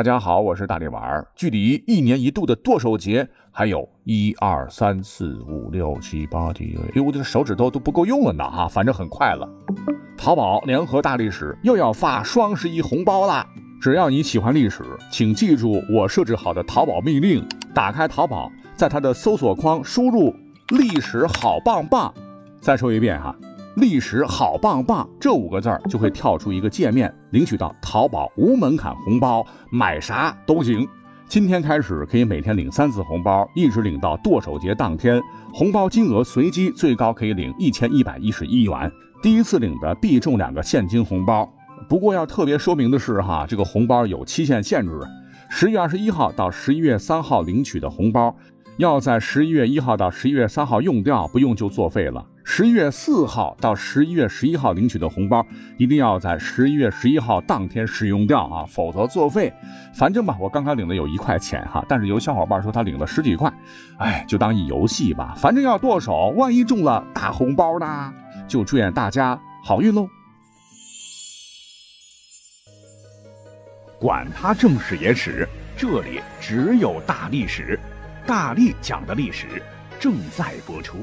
大家好，我是大力丸儿。距离一年一度的剁手节还有一二三四五六七八九，哎，我的手指头都不够用了呢哈，反正很快了。淘宝联合大历史又要发双十一红包啦！只要你喜欢历史，请记住我设置好的淘宝命令：打开淘宝，在它的搜索框输入“历史好棒棒”。再说一遍哈。历史好棒棒这五个字儿就会跳出一个界面，领取到淘宝无门槛红包，买啥都行。今天开始可以每天领三次红包，一直领到剁手节当天，红包金额随机，最高可以领一千一百一十一元。第一次领的必中两个现金红包。不过要特别说明的是哈，这个红包有期限限制，十月二十一号到十一月三号领取的红包，要在十一月一号到十一月三号用掉，不用就作废了。十一月四号到十一月十一号领取的红包，一定要在十一月十一号当天使用掉啊，否则作废。反正吧，我刚刚领的有一块钱哈，但是有小伙伴说他领了十几块，哎，就当一游戏吧。反正要剁手，万一中了大红包呢？就祝愿大家好运喽！管他正史野史，这里只有大历史，大力讲的历史正在播出。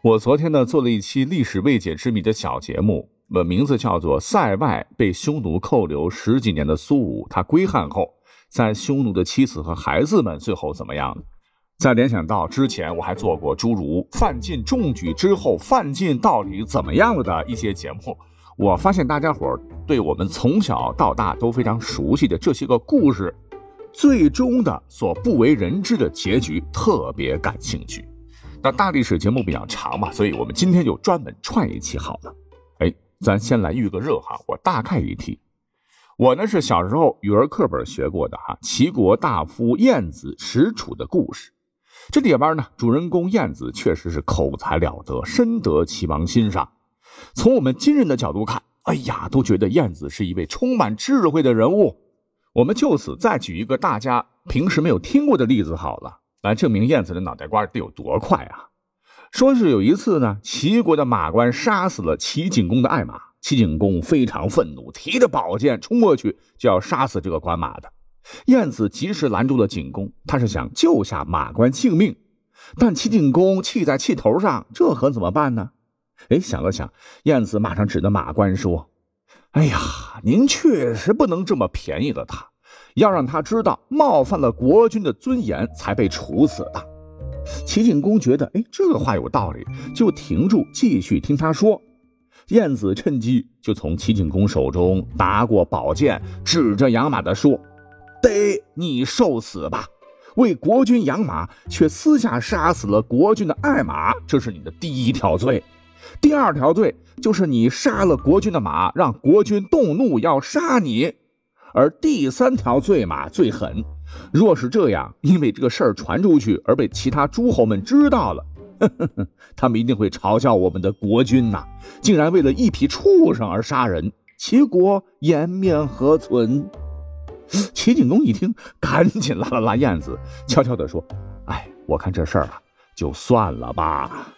我昨天呢做了一期历史未解之谜的小节目，我名字叫做《塞外被匈奴扣留十几年的苏武》，他归汉后，在匈奴的妻子和孩子们最后怎么样？再联想到之前我还做过诸如范进中举之后，范进到底怎么样了的一些节目，我发现大家伙对我们从小到大都非常熟悉的这些个故事，最终的所不为人知的结局特别感兴趣。那大历史节目比较长嘛，所以我们今天就专门串一期好了。哎，咱先来预个热哈，我大概一提。我呢是小时候语文课本学过的哈，齐国大夫晏子使楚的故事。这里边呢，主人公晏子确实是口才了得，深得齐王欣赏。从我们今人的角度看，哎呀，都觉得晏子是一位充满智慧的人物。我们就此再举一个大家平时没有听过的例子好了。来证明燕子的脑袋瓜得有多快啊！说是有一次呢，齐国的马官杀死了齐景公的爱马，齐景公非常愤怒，提着宝剑冲过去就要杀死这个管马的。燕子及时拦住了景公，他是想救下马官性命，但齐景公气在气头上，这可怎么办呢？哎，想了想，燕子马上指着马官说：“哎呀，您确实不能这么便宜了他。”要让他知道冒犯了国君的尊严才被处死的。齐景公觉得，哎，这话有道理，就停住，继续听他说。晏子趁机就从齐景公手中拿过宝剑，指着养马的说：“得你受死吧！为国君养马，却私下杀死了国君的爱马，这是你的第一条罪。第二条罪就是你杀了国君的马，让国君动怒要杀你。”而第三条罪嘛最狠，若是这样，因为这个事儿传出去而被其他诸侯们知道了，他们一定会嘲笑我们的国君呐，竟然为了一匹畜生而杀人，齐国颜面何存？齐景公一听，赶紧拉了拉燕子，悄悄地说：“哎，我看这事儿啊，就算了吧。”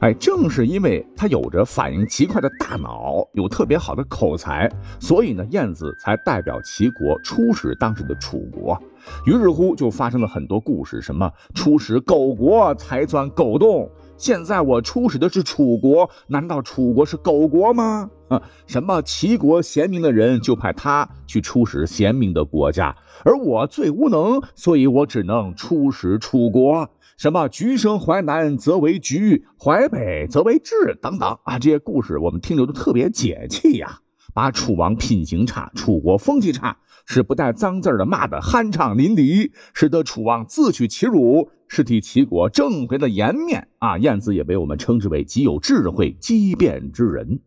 哎，正是因为他有着反应极快的大脑，有特别好的口才，所以呢，晏子才代表齐国出使当时的楚国。于是乎，就发生了很多故事，什么出使狗国才钻狗洞，现在我出使的是楚国，难道楚国是狗国吗？啊，什么齐国贤明的人就派他去出使贤明的国家，而我最无能，所以我只能出使楚国。什么橘生淮南则为橘，淮北则为枳等等啊，这些故事我们听着都特别解气呀。把楚王品行差、楚国风气差，是不带脏字的骂得酣畅淋漓，使得楚王自取其辱，是替齐国挣回了颜面啊。晏子也被我们称之为极有智慧、机变之人。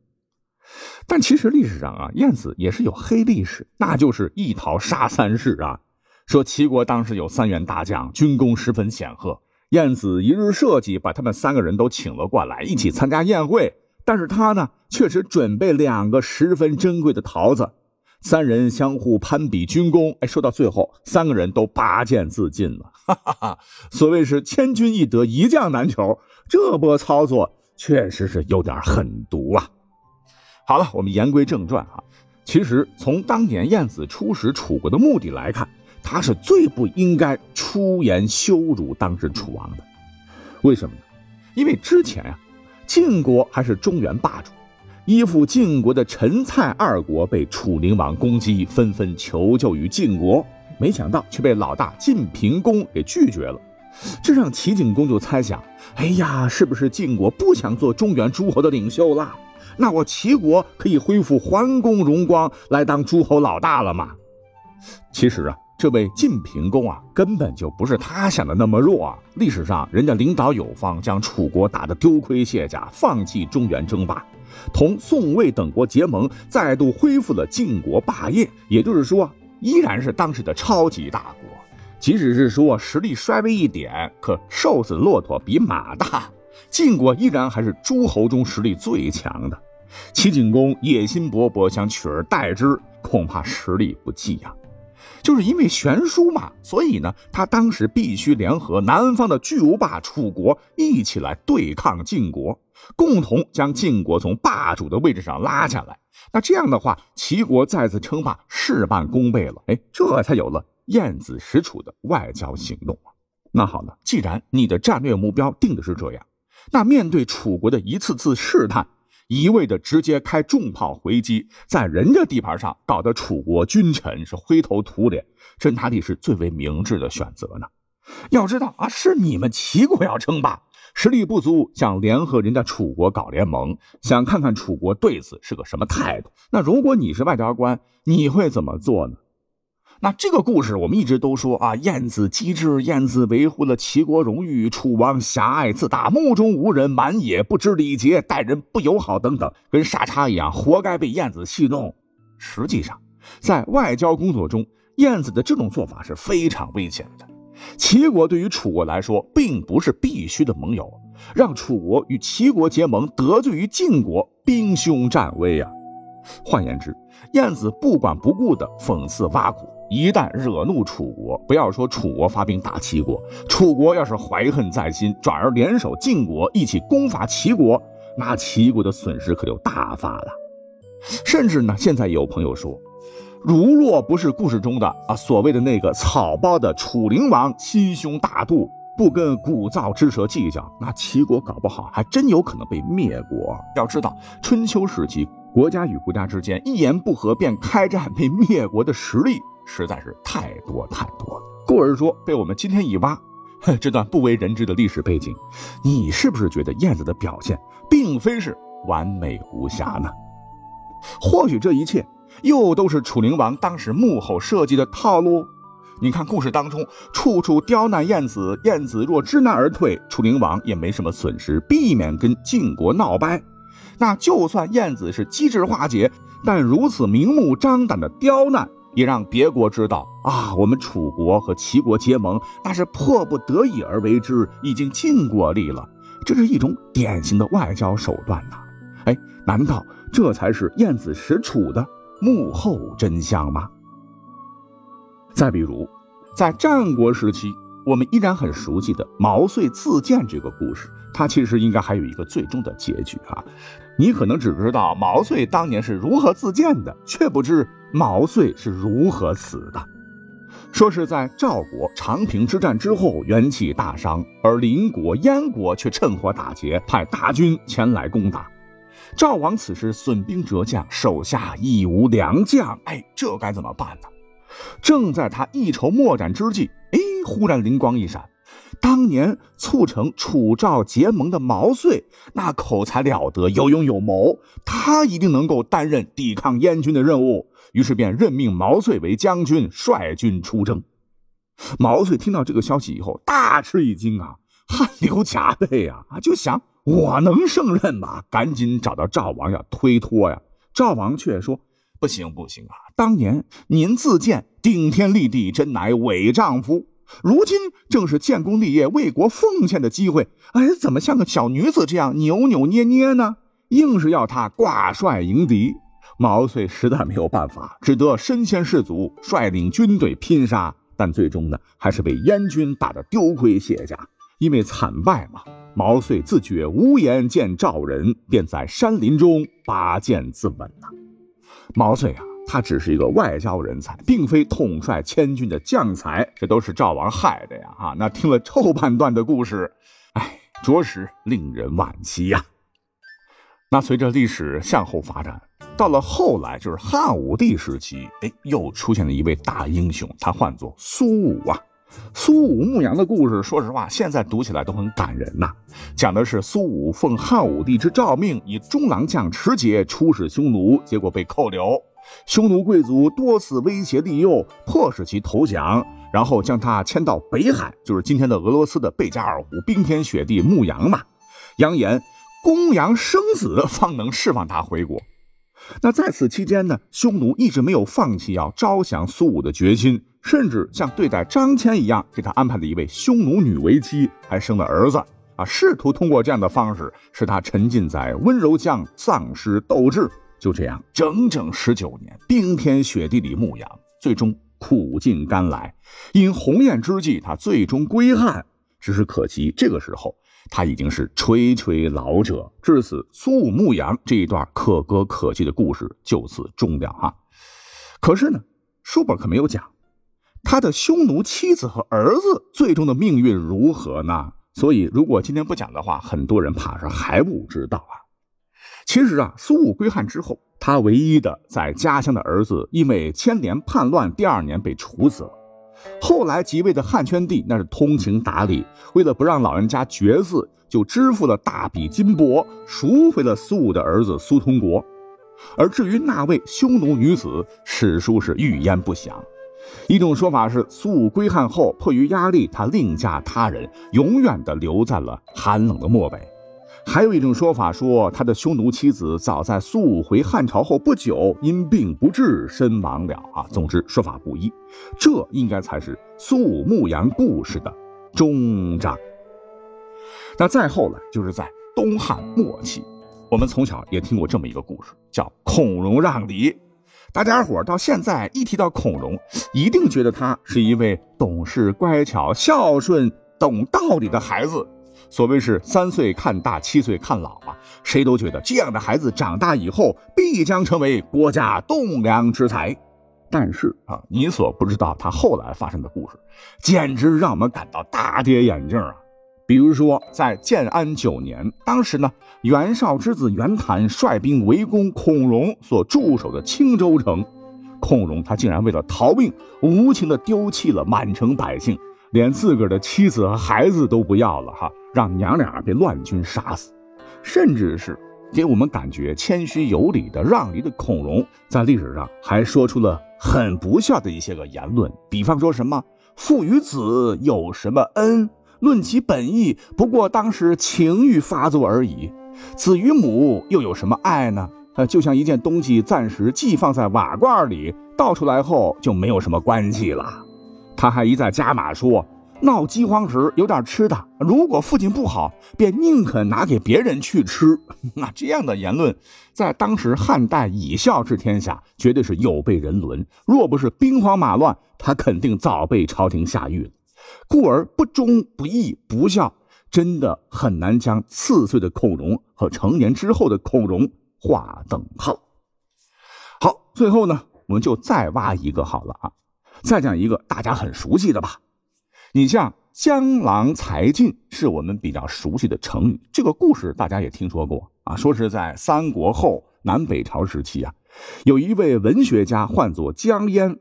但其实历史上啊，晏子也是有黑历史，那就是一逃杀三世啊。说齐国当时有三员大将，军功十分显赫。晏子一日设计，把他们三个人都请了过来，一起参加宴会。但是他呢，确实准备两个十分珍贵的桃子。三人相互攀比军功，哎，说到最后，三个人都拔剑自尽了。哈哈哈！所谓是千军易得，一将难求，这波操作确实是有点狠毒啊。好了，我们言归正传啊。其实从当年晏子出使楚国的目的来看，他是最不应该出言羞辱当时楚王的。为什么呢？因为之前啊，晋国还是中原霸主，依附晋国的陈蔡二国被楚灵王攻击，纷纷求救于晋国，没想到却被老大晋平公给拒绝了。这让齐景公就猜想：哎呀，是不是晋国不想做中原诸侯的领袖了？那我齐国可以恢复桓公荣光，来当诸侯老大了吗？其实啊，这位晋平公啊，根本就不是他想的那么弱啊。历史上，人家领导有方，将楚国打得丢盔卸甲，放弃中原争霸，同宋魏等国结盟，再度恢复了晋国霸业。也就是说，依然是当时的超级大国。即使是说实力衰微一点，可瘦死骆驼比马大，晋国依然还是诸侯中实力最强的。齐景公野心勃勃，想取而代之，恐怕实力不济呀。就是因为悬殊嘛，所以呢，他当时必须联合南方的巨无霸楚国一起来对抗晋国，共同将晋国从霸主的位置上拉下来。那这样的话，齐国再次称霸，事半功倍了。哎，这才有了。晏子使楚的外交行动啊，那好了，既然你的战略目标定的是这样，那面对楚国的一次次试探，一味的直接开重炮回击，在人家地盘上搞得楚国君臣是灰头土脸，这哪里是最为明智的选择呢？要知道啊，是你们齐国要称霸，实力不足，想联合人家楚国搞联盟，想看看楚国对此是个什么态度。那如果你是外交官，你会怎么做呢？那这个故事，我们一直都说啊，晏子机智，晏子维护了齐国荣誉，楚王狭隘自大，目中无人，满也不知礼节，待人不友好等等，跟傻叉一样，活该被晏子戏弄。实际上，在外交工作中，晏子的这种做法是非常危险的。齐国对于楚国来说，并不是必须的盟友，让楚国与齐国结盟，得罪于晋国，兵凶战危啊。换言之，晏子不管不顾的讽刺挖苦。一旦惹怒楚国，不要说楚国发兵打齐国，楚国要是怀恨在心，转而联手晋国一起攻伐齐国，那齐国的损失可就大发了。甚至呢，现在有朋友说，如若不是故事中的啊所谓的那个草包的楚灵王心胸大度，不跟鼓噪之蛇计较，那齐国搞不好还真有可能被灭国。要知道，春秋时期国家与国家之间一言不合便开战被灭国的实力。实在是太多太多了。故而说，被我们今天一挖，这段不为人知的历史背景，你是不是觉得燕子的表现并非是完美无瑕呢？或许这一切又都是楚灵王当时幕后设计的套路。你看故事当中，处处刁难燕子，燕子若知难而退，楚灵王也没什么损失，避免跟晋国闹掰。那就算燕子是机智化解，但如此明目张胆的刁难。也让别国知道啊，我们楚国和齐国结盟，那是迫不得已而为之，已经尽过力了。这是一种典型的外交手段呐！哎，难道这才是晏子使楚的幕后真相吗？再比如，在战国时期，我们依然很熟悉的毛遂自荐这个故事，它其实应该还有一个最终的结局啊。你可能只知道毛遂当年是如何自荐的，却不知毛遂是如何死的。说是在赵国长平之战之后元气大伤，而邻国燕国却趁火打劫，派大军前来攻打。赵王此时损兵折将，手下亦无良将，哎，这该怎么办呢？正在他一筹莫展之际，哎，忽然灵光一闪。当年促成楚赵结盟的毛遂，那口才了得，有勇有谋，他一定能够担任抵抗燕军的任务。于是便任命毛遂为将军，率军出征。毛遂听到这个消息以后，大吃一惊啊，汗流浃背啊，就想我能胜任吗？赶紧找到赵王要推脱呀。赵王却说：“不行不行啊，当年您自荐顶天立地，真乃伪丈夫。”如今正是建功立业、为国奉献的机会，哎，怎么像个小女子这样扭扭捏捏呢？硬是要他挂帅迎敌，毛遂实在没有办法，只得身先士卒，率领军队拼杀。但最终呢，还是被燕军打得丢盔卸甲。因为惨败嘛，毛遂自觉无颜见赵人，便在山林中拔剑自刎了。毛遂啊。他只是一个外交人才，并非统帅千军的将才，这都是赵王害的呀！哈，那听了后半段的故事，哎，着实令人惋惜呀。那随着历史向后发展，到了后来就是汉武帝时期，哎，又出现了一位大英雄，他唤作苏武啊。苏武牧羊的故事，说实话，现在读起来都很感人呐。讲的是苏武奉汉武帝之诏命，以中郎将持节出使匈奴，结果被扣留。匈奴贵族多次威胁利诱，迫使其投降，然后将他迁到北海，就是今天的俄罗斯的贝加尔湖，冰天雪地牧羊嘛，扬言公羊生子方能释放他回国。那在此期间呢，匈奴一直没有放弃要招降苏武的决心。甚至像对待张骞一样，给他安排了一位匈奴女为妻，还生了儿子啊！试图通过这样的方式使他沉浸在温柔乡，丧失斗志。就这样，整整十九年，冰天雪地里牧羊，最终苦尽甘来。因鸿雁之际，他最终归汉。只是可惜，这个时候他已经是垂垂老者。至此，苏武牧羊这一段可歌可泣的故事就此终了哈。可是呢，书本可没有讲。他的匈奴妻子和儿子最终的命运如何呢？所以，如果今天不讲的话，很多人怕是还不知道啊。其实啊，苏武归汉之后，他唯一的在家乡的儿子因为牵连叛乱，第二年被处死了。后来即位的汉宣帝那是通情达理，为了不让老人家绝嗣，就支付了大笔金帛，赎回了苏武的儿子苏通国。而至于那位匈奴女子，史书是预言不详。一种说法是，苏武归汉后，迫于压力，他另嫁他人，永远的留在了寒冷的漠北。还有一种说法说，他的匈奴妻子早在苏武回汉朝后不久，因病不治身亡了。啊，总之说法不一。这应该才是苏武牧羊故事的终章。那再后来，就是在东汉末期，我们从小也听过这么一个故事，叫孔融让梨。大家伙到现在一提到孔融，一定觉得他是一位懂事、乖巧、孝顺、懂道理的孩子。所谓是三岁看大，七岁看老啊，谁都觉得这样的孩子长大以后必将成为国家栋梁之才。但是啊，你所不知道他后来发生的故事，简直让我们感到大跌眼镜啊！比如说，在建安九年，当时呢，袁绍之子袁谭率兵围攻孔融所驻守的青州城，孔融他竟然为了逃命，无情的丢弃了满城百姓，连自个儿的妻子和孩子都不要了哈，让娘俩被乱军杀死，甚至是给我们感觉谦虚有礼的让梨的孔融，在历史上还说出了很不孝的一些个言论，比方说什么父与子有什么恩？论其本意，不过当时情欲发作而已。子与母又有什么爱呢？呃，就像一件东西暂时寄放在瓦罐里，倒出来后就没有什么关系了。他还一再加码说，闹饥荒时有点吃的，如果父亲不好，便宁肯拿给别人去吃。那这样的言论，在当时汉代以孝治天下，绝对是有悖人伦。若不是兵荒马乱，他肯定早被朝廷下狱了。故而不忠不义不孝，真的很难将四岁的孔融和成年之后的孔融划等号。好，最后呢，我们就再挖一个好了啊，再讲一个大家很熟悉的吧。你像江郎才尽，是我们比较熟悉的成语。这个故事大家也听说过啊，说是在三国后南北朝时期啊，有一位文学家唤作江淹。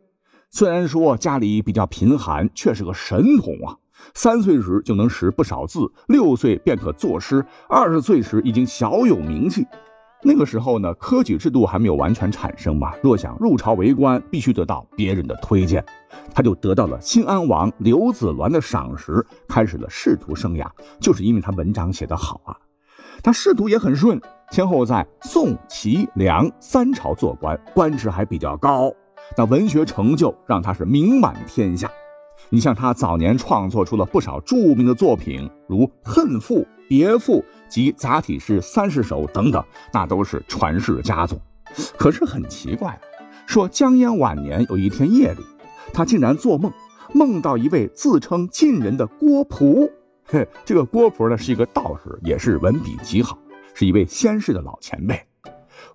虽然说家里比较贫寒，却是个神童啊！三岁时就能识不少字，六岁便可作诗，二十岁时已经小有名气。那个时候呢，科举制度还没有完全产生嘛。若想入朝为官，必须得到别人的推荐。他就得到了新安王刘子鸾的赏识，开始了仕途生涯。就是因为他文章写得好啊，他仕途也很顺，先后在宋、齐、梁三朝做官，官职还比较高。那文学成就让他是名满天下。你像他早年创作出了不少著名的作品，如《恨赋》《别赋》及杂体诗三十首等等，那都是传世佳作。可是很奇怪，说江淹晚年有一天夜里，他竟然做梦，梦到一位自称晋人的郭璞。嘿，这个郭璞呢是一个道士，也是文笔极好，是一位仙士的老前辈。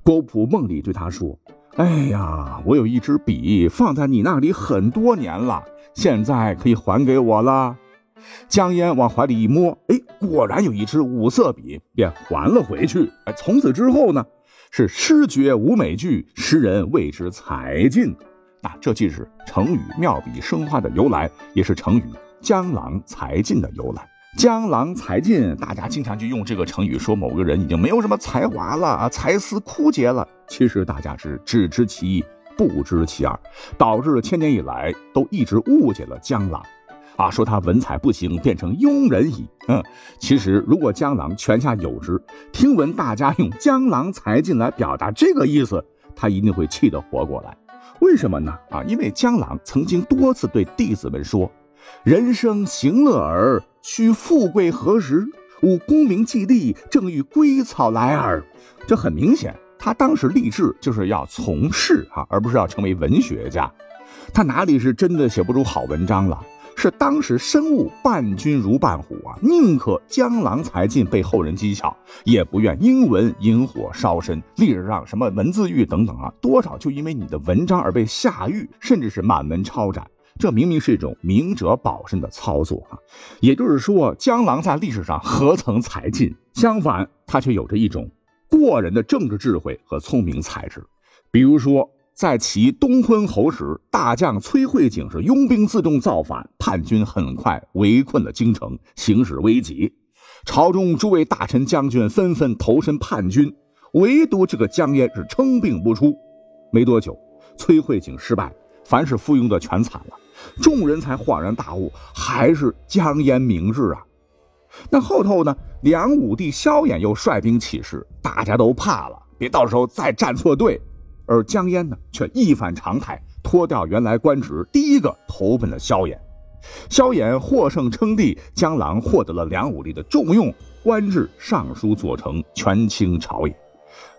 郭璞梦里对他说。哎呀，我有一支笔放在你那里很多年了，现在可以还给我了。江烟往怀里一摸，哎，果然有一支五色笔，便还了回去。哎，从此之后呢，是诗绝无美句，诗人为之才尽。那这既是成语妙笔生花的由来，也是成语江郎才尽的由来。江郎才尽，大家经常就用这个成语说某个人已经没有什么才华了啊，才思枯竭了。其实大家是只知其一，不知其二，导致千年以来都一直误解了江郎，啊，说他文采不行，变成庸人矣。嗯，其实如果江郎泉下有知，听闻大家用江郎才尽来表达这个意思，他一定会气得活过来。为什么呢？啊，因为江郎曾经多次对弟子们说。人生行乐耳，须富贵何时？吾功名既立，正欲归草来耳。这很明显，他当时立志就是要从事啊，而不是要成为文学家。他哪里是真的写不出好文章了？是当时深悟伴君如伴虎啊，宁可江郎才尽被后人讥笑，也不愿英文引火烧身。历史上什么文字狱等等啊，多少就因为你的文章而被下狱，甚至是满门抄斩。这明明是一种明哲保身的操作啊！也就是说，江郎在历史上何曾才尽？相反，他却有着一种过人的政治智慧和聪明才智。比如说，在其东昏侯时，大将崔慧景是拥兵自重造反，叛军很快围困了京城，形势危急。朝中诸位大臣将军纷纷投身叛军，唯独这个江淹是称病不出。没多久，崔慧景失败，凡是附庸的全惨了。众人才恍然大悟，还是江淹明智啊！那后头呢？梁武帝萧衍又率兵起事，大家都怕了，别到时候再站错队。而江淹呢，却一反常态，脱掉原来官职，第一个投奔了萧衍。萧衍获胜称帝，江郎获得了梁武帝的重用，官至尚书左丞，权倾朝野。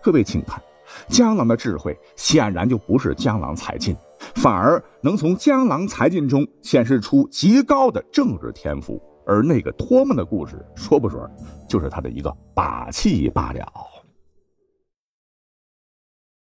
各位请看，江郎的智慧显然就不是江郎才尽。反而能从江郎才尽中显示出极高的政治天赋，而那个托梦的故事，说不准就是他的一个把戏罢了。